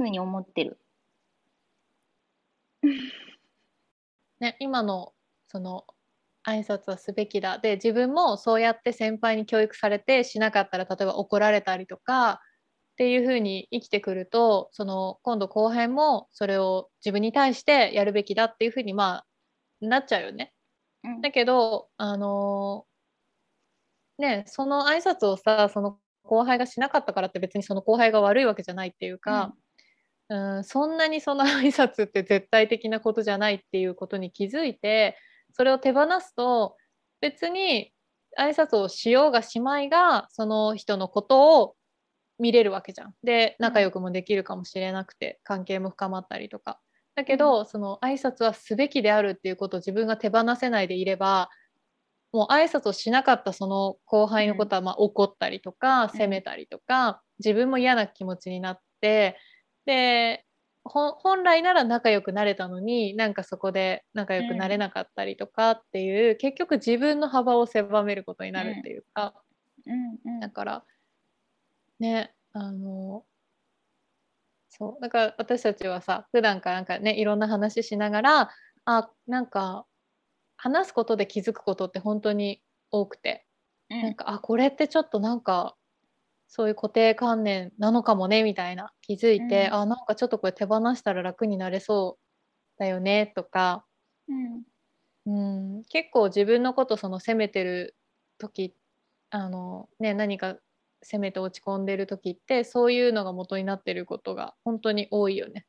ふうに思ってる。ね、今のその挨拶はすべきだで自分もそうやって先輩に教育されてしなかったら例えば怒られたりとかっていうふうに生きてくるとその今度後輩もそれを自分に対してやるべきだっていうふうにまあなっちゃうよね。うんだけどあのねその挨拶をさその後輩がしなかったからって別にその後輩が悪いわけじゃないっていうか、うん、そんなにその 挨拶って絶対的なことじゃないっていうことに気づいてそれを手放すと別に挨拶をしようがしまいがその人のことを見れるわけじゃん。で仲良くもできるかもしれなくて、関係も深まったりとか。だけど、その挨拶はすべきであるっていうことを自分が手放せないでいればもう挨拶をしなかったその後輩のことはまあ怒ったりとか、責めたりとか自分も嫌な気持ちになってでほ本来なら仲良くなれたのになんかそこで仲良くなれなかったりとかっていう、結局自分の幅を狭めることになるっていうか、うん。うん。だからねあのそう。だから私たちはさ普段からなんかねいろんな話しながらあなんか話すことで気づくことって本当に多くて、うん。なんかあこれってちょっとなんかそういう固定観念なのかもねみたいな気づいて、うんあなんかちょっとこれ手放したら楽になれそうだよねとか、うんうん、結構自分のことその責めてる時あの、ね、何か責めて落ち込んでる時ってそういうのが元になってることが本当に多いよね。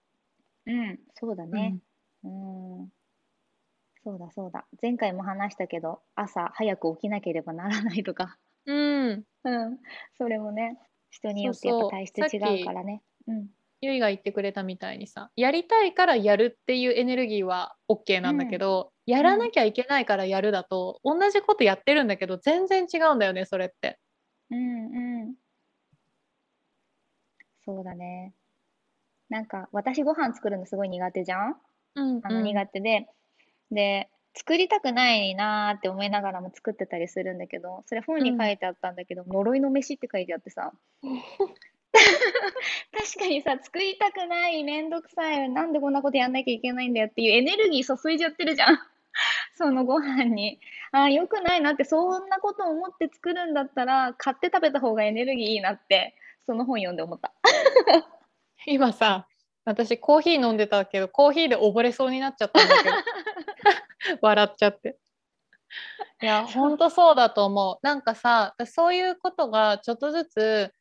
うん、そうだね。うん。そうだそうだ。前回も話したけど、朝早く起きなければならないとか。うん、うん。それもね、人によってやっぱ体質違うからね。うん。ゆいが言ってくれたみたいにさやりたいからやるっていうエネルギーは OK なんだけど、やらなきゃいけないからやるだと同じことやってるんだけど全然違うんだよねそれって。うんうん。そうだね。なんか、私ご飯作るのすごい苦手じゃんうんあの苦手で。で、作りたくないなーって思いながらも作ってたりするんだけど、それ本に書いてあったんだけど、呪いの飯って書いてあってさ。確かにさ、作りたくない、めんどくさい、なんでこんなことやんなきゃいけないんだよっていうエネルギー注いじゃってるじゃん。そのご飯に。ああ、よくないなって、そんなこと思って作るんだったら、買って食べた方がエネルギーいいなって、その本読んで思った。今さ私コーヒー飲んでたけどコーヒーで溺れそうになっちゃったんだけど 笑っちゃって。いや本当そうだと思う。なんかさそういうことがちょっとずつ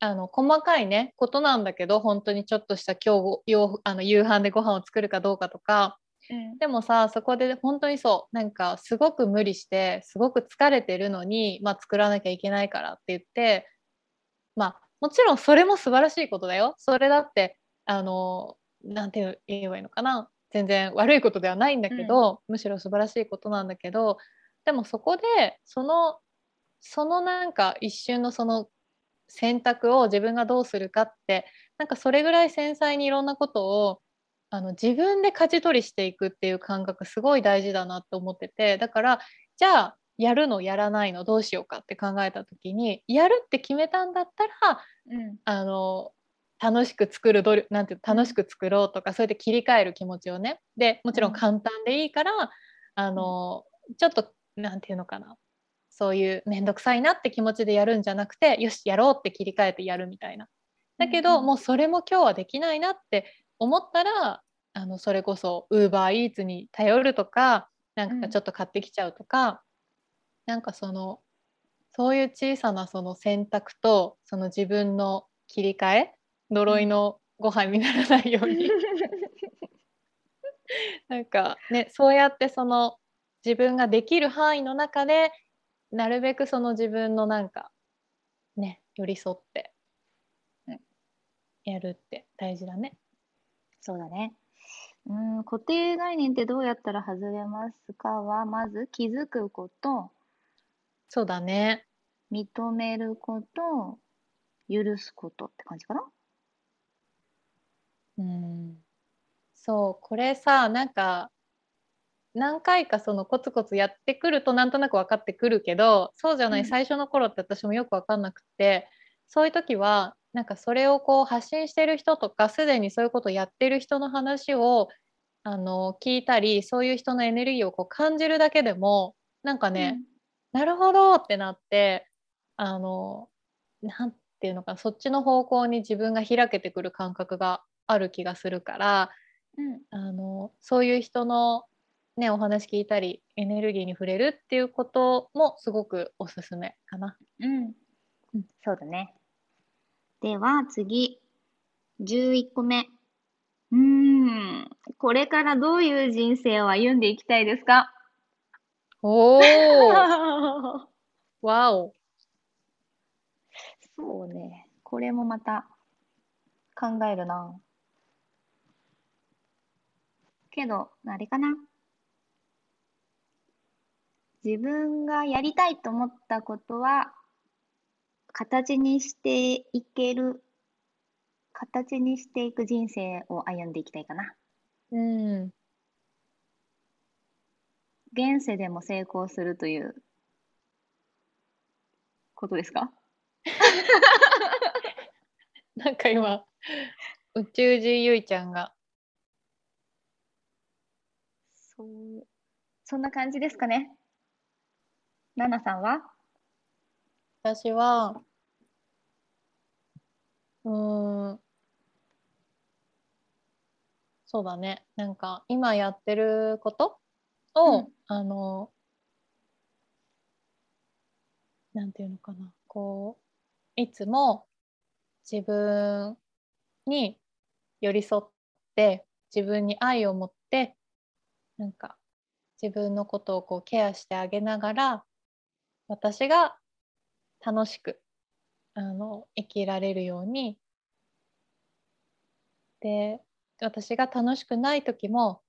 あの細かいねことなんだけど本当にちょっとした今日よあの夕飯でご飯を作るかどうかとかうん。でもさそこで本当にそうなんかすごく無理してすごく疲れてるのに、まあ、作らなきゃいけないからって言ってまあもちろんそれも素晴らしいことだよ。それだってあのなんて言えばいいのかな全然悪いことではないんだけど、むしろ素晴らしいことなんだけどでもそこでそのそのなんか一瞬のその選択を自分がどうするかってなんかそれぐらい繊細にいろんなことをあの自分で舵取りしていくっていう感覚すごい大事だなって思っててだからじゃあやるのやらないのどうしようかって考えた時にやるって決めたんだったらうん。あの楽しく作る努力なんて楽しく作ろうとか、そうやって切り替える気持ちをね。でもちろん簡単でいいから、あのちょっとなんていうのかな。そういう面倒くさいなって気持ちでやるんじゃなくてよしやろうって切り替えてやるみたいな。だけど、うんうん。もうそれも今日はできないなって思ったらあのそれこそウーバーイーツに頼るとかなんかちょっと買ってきちゃうとか、なんかそのそういう小さなその選択とその自分の切り替え呪いのご飯にならないようになんかねそうやってその自分ができる範囲の中でなるべくその自分のなんかね寄り添ってうんやるって大事だね。そうだね。うん、固定概念ってどうやったら外れますかは、まず気づくこと、そうだね。認めること、許すことって感じかなうん、そうこれさなんか何回かそのコツコツやってくるとなんとなく分かってくるけどそうじゃない、うん。最初の頃って私もよく分かんなくってそういう時はなんかそれをこう発信してる人とかすでにそういうことやってる人の話をあの聞いたりそういう人のエネルギーをこう感じるだけでもなんかね、なるほどってなってあのなんていうのかなそっちの方向に自分が開けてくる感覚がある気がするからうん、あのそういう人の、ね、お話聞いたりエネルギーに触れるっていうこともすごくおすすめかな。うん、うんそうだね。では次、11個目。うーん、これからどういう人生を歩んでいきたいですか？おー わおそうね。これもまた考えるな。けど、あれかな。自分がやりたいと思ったことは、形にしていける、形にしていく人生を歩んでいきたいかな。うん現世でも成功するということですか？なんか今宇宙人ゆいちゃんがそう、そんな感じですかね。ナナさんは？私はうーん。そうだね。なんか今やってること？を、うん。あのなんていうのかな。こういつも自分に寄り添って自分に愛を持ってなんか自分のことをこうケアしてあげながら私が楽しくあの生きられるように。で私が楽しくない時も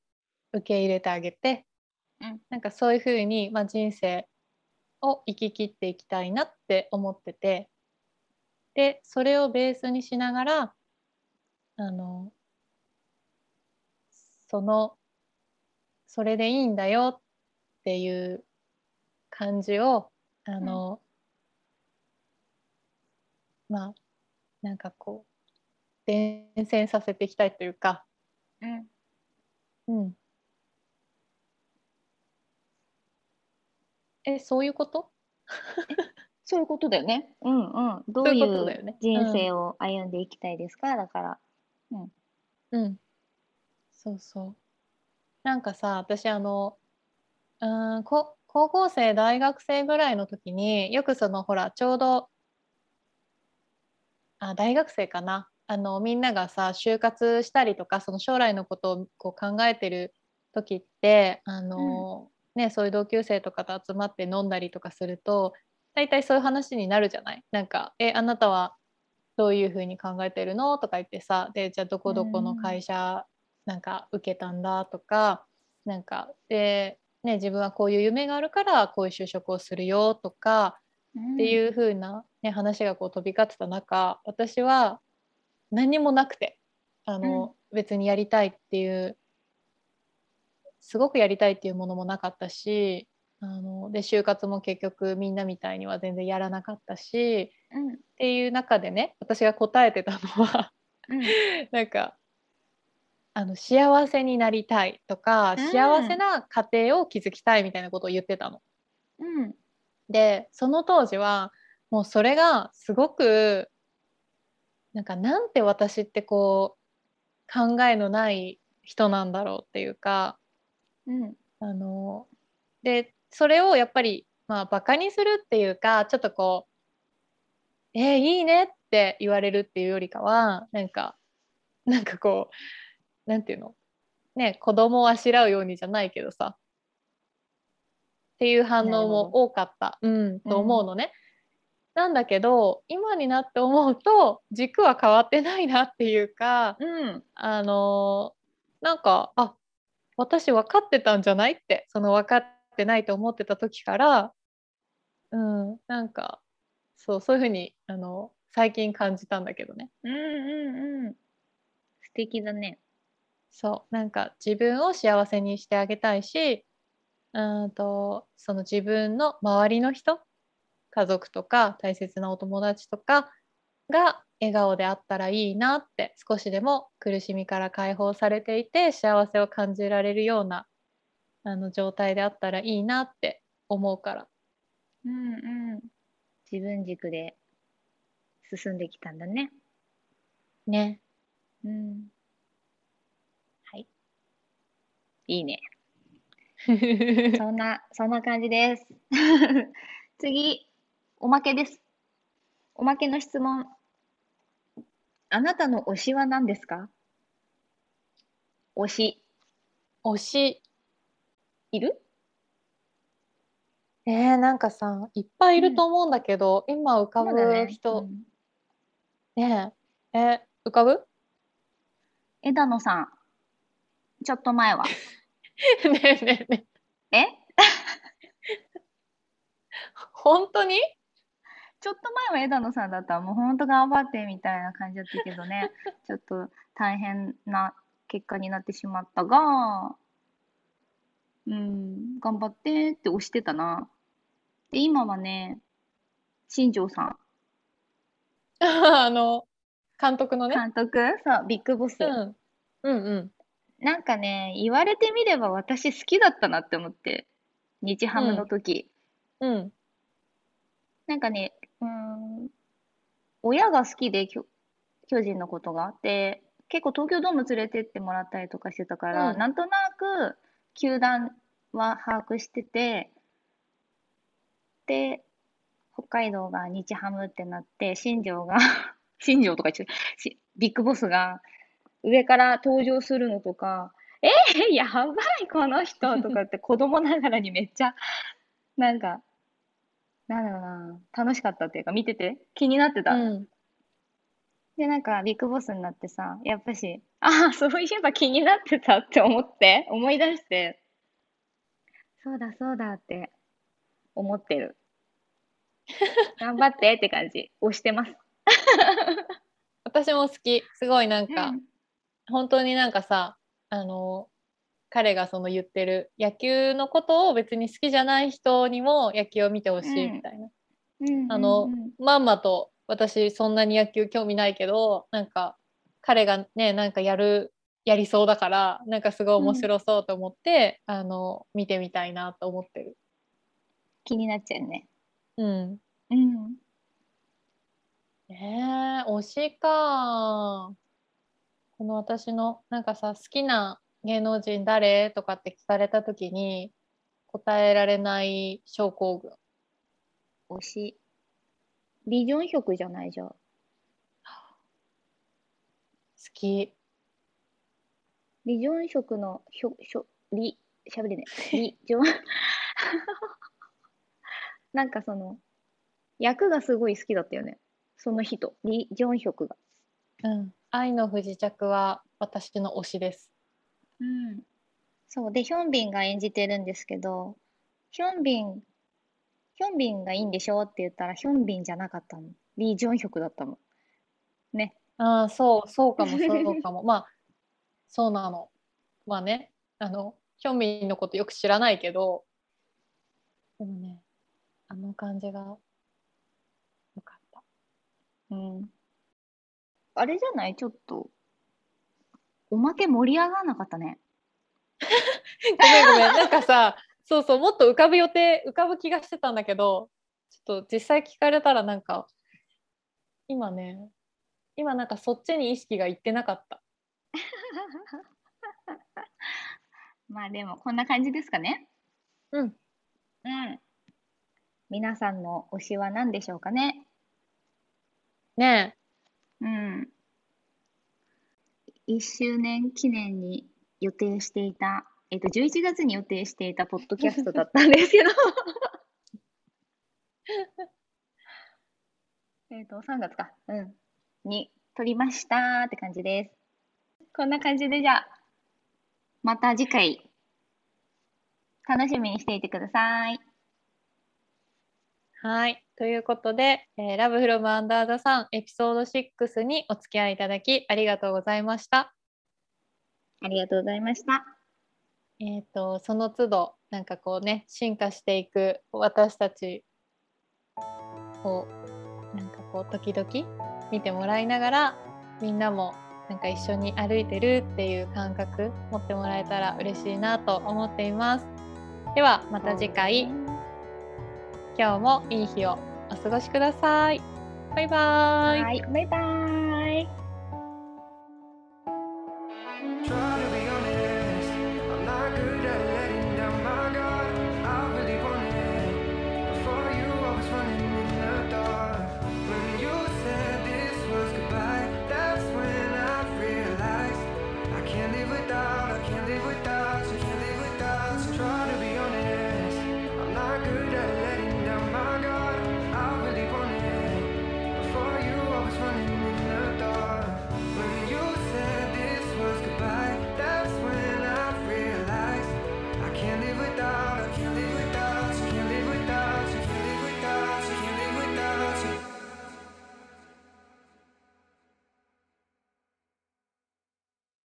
受け入れてあげて、うん。なんかそういうふうに、まあ、人生を生き切っていきたいなって思ってて。でそれをベースにしながらあのそのそれでいいんだよっていう感じをあの、まあなんかこう伝染させていきたいというか、うん。うん、えそういうこと？そういうことだよね。うんうん。どそうういいう人生を歩んでいきたいですか？だから。うん。そうそうなんかさ私あのうーんこ高校生大学生ぐらいの時によくそのほらちょうどあ大学生かな。あのみんながさ就活したりとかその将来のことをこう考えてる時ってあの、ね、そういう同級生とかと集まって飲んだりとかすると大体そういう話になるじゃない？なんか「えあなたはどういうふうに考えてるの?」とか言ってさでじゃあどこどこの会社なんか受けたんだとかなんかで、ね、自分はこういう夢があるからこういう就職をするよとかってういう風な、ね、話がこう飛び交ってた中私は何もなくてあの、別にやりたいっていうすごくやりたいっていうものもなかったしあので就活も結局みんなみたいには全然やらなかったしん。うん。っていう中でね私が答えてたのはうん。なんかあの幸せになりたいとか、うん幸せな家庭を築きたいみたいなことを言ってたの。うん。でその当時はもうそれがすごくなんかなんて私ってこう考えのない人なんだろうっていうかうん。あのでそれをやっぱりまあバカにするっていうかちょっとこう「えーいいね」って言われるっていうよりかはなんか「なんかこうなんていうの？ね子供をあしらうようにじゃないけどさ。っていう反応も多かった、うん、と思うのね。なんだけど今になって思うと軸は変わってないなっていうかうん。あのなんかあ私分かってたんじゃないってその分かってないと思ってた時からうんなんかそうそういうふうにあの最近感じたんだけどね。うんうんうん。素敵だねそう。なんか自分を幸せにしてあげたいしうーんとその自分の周りの人家族とか大切なお友達とかが笑顔であったらいいなって少しでも苦しみから解放されていて幸せを感じられるようなあの状態であったらいいなって思うから。うんうん。自分軸で進んできたんだね。ね。うんはいいいね。そんなそんな感じです。次おまけです。おまけの質問。あなたの推しは何ですか？推し。推し。いる？えー、なんかさいっぱいいると思うんだけど、今浮かぶそうだね。人。うん。ねえ。え浮かぶ？枝野さん。ちょっと前はねえねえねえ。え？本当に？ちょっと前は枝野さんだったらもうほんと頑張ってみたいな感じだったけどね。ちょっと大変な結果になってしまったが。うん頑張ってって押してたな。で今はね新庄さん。あの監督のね、監督？そうビッグボス、うん、うんうんなんかね言われてみれば私好きだったなって思って日ハムの時、うん。なんかね、うーん、親が好きで巨巨人のことが。あって、結構東京ドーム連れてってもらったりとかしてたから、うん。なんとなく球団は把握してて、で、北海道が日ハムってなって、新庄が、新庄とか言って、しビッグボスが上から登場するのとか、えー、やばい、この人とかって 子供ながらにめっちゃ、なんか、なんだろうな、楽しかったっていうか、見てて気になってた。うんで、なんか、ビッグボスになってさ、やっぱし、ああ、そういえば気になってたって思って、思い出して、そうだそうだって思ってる。頑張ってって感じ。押してます。私も好きすごいなんか、うん本当になんかさあの彼がその言ってる野球のことを別に好きじゃない人にも野球を見てほしいみたいな、うんあのまんまと私そんなに野球興味ないけどなんか彼がねなんかやるやりそうだからなんかすごい面白そうと思って、あの見てみたいなと思ってる。気になっちゃうね。うん、うん。ねえ推しかこの私のなんかさ好きな芸能人誰とかって聞かれた時に答えられない症候群推し。リ・ジョンヒョクじゃないじゃん。好きリ・ジョンヒョクのひょ、ひょ、リ、しゃべれねえ。リ・ジョン、なんかその、役がすごい好きだったよね。その人、リ・ジョンヒョクが。うん愛の不時着は私の推しですうん。そう。で、ヒョンビンが演じてるんですけど、ヒョンビン、ヒョンビンがいいんでしょって言ったら、ヒョンビンじゃなかったの。リ・ジョンヒョクだったの。ね。ああそうそうかもそうかもまあそうなのまあねあのヒョンビンのことよく知らないけどでもねあの感じがよかったうん。あれじゃない？ちょっと、おまけ盛り上がらなかったね。ごめんごめんなんかさそうそうもっと浮かぶ予定浮かぶ気がしてたんだけどちょっと実際聞かれたらなんか今ね今なんかそっちに意識がいってなかった まあでも、こんな感じですかね。うんうん。皆さんの推しは何でしょうかね？ねうん。1周年記念に予定していた、えっと、11月に予定していたポッドキャストだったんですけど えっと、3月か。うん。に撮りましたって感じです。こんな感じでじゃあ、また次回、楽しみにしていてください。はい。ということで、えー、ラブフロムアンダーザさんエピソード6にお付き合いいただきありがとうございました。ありがとうございました。えっ、と、その都度、なんかこうね、進化していく私たちを、なんかこう、時々見てもらいながら、みんなもなんか一緒に歩いてるっていう感覚持ってもらえたら嬉しいなと思っています。では、また次回、今日もいい日をお過ごしください。バイバーイ。はい、バイバイ。